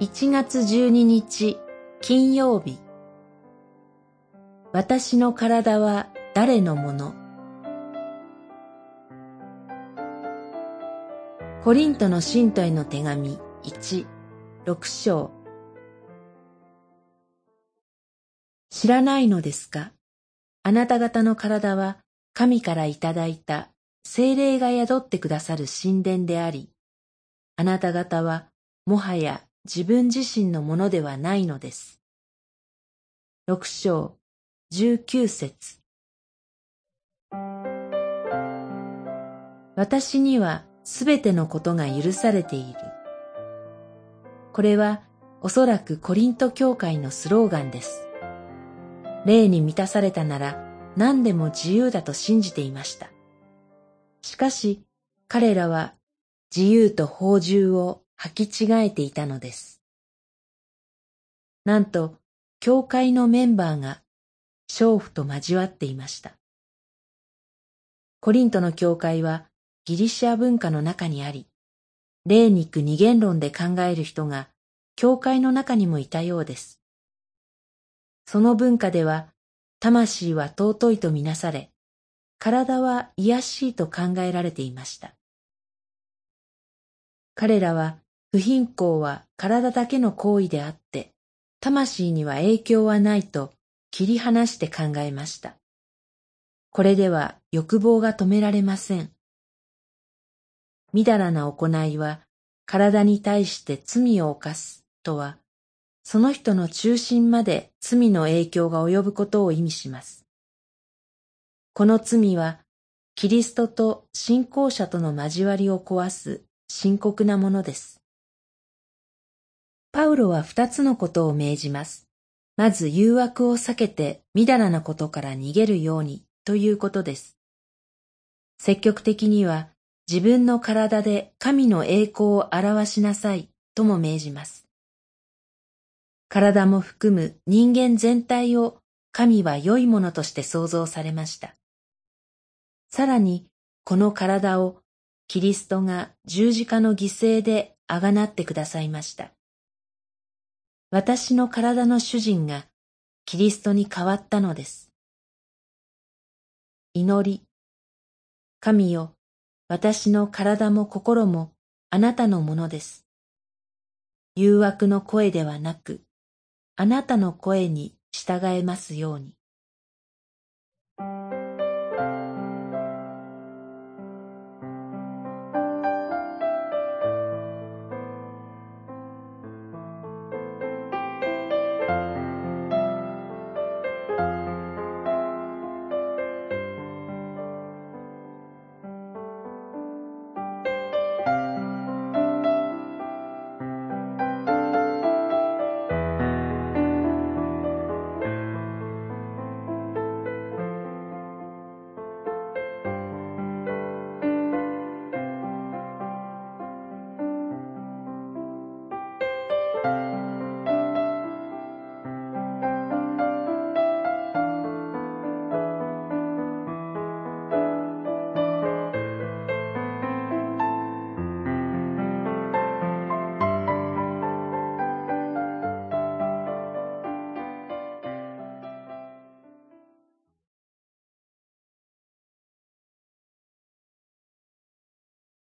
1月12日金曜日。私の体は誰のもの？コリントの信徒への手紙1、6章。知らないのですか？あなた方の体は神からいただいた精霊が宿ってくださる神殿であり、あなた方はもはや自分自身のものではないのです。六章十九節私にはすべてのことが許されている。これはおそらくコリント教会のスローガンです。霊に満たされたなら何でも自由だと信じていました。しかし彼らは自由と法獣を履き違えていたのです。なんと、教会のメンバーが娼婦と交わっていました。コリントの教会はギリシア文化の中にあり、霊肉二元論で考える人が教会の中にもいたようです。その文化では、魂は尊いとみなされ、体は癒しいと考えられていました。彼らは不貧困は体だけの行為であって、魂には影響はないと切り離して考えました。これでは欲望が止められません。みだらな行いは体に対して罪を犯すとは、その人の中心まで罪の影響が及ぶことを意味します。この罪は、キリストと信仰者との交わりを壊す深刻なものです。パウロは二つのことを命じます。まず誘惑を避けてみだらなことから逃げるようにということです。積極的には自分の体で神の栄光を表しなさいとも命じます。体も含む人間全体を神は良いものとして創造されました。さらに、この体をキリストが十字架の犠牲であがなってくださいました。私の体の主人がキリストに変わったのです。祈り。神よ、私の体も心もあなたのものです。誘惑の声ではなく、あなたの声に従えますように。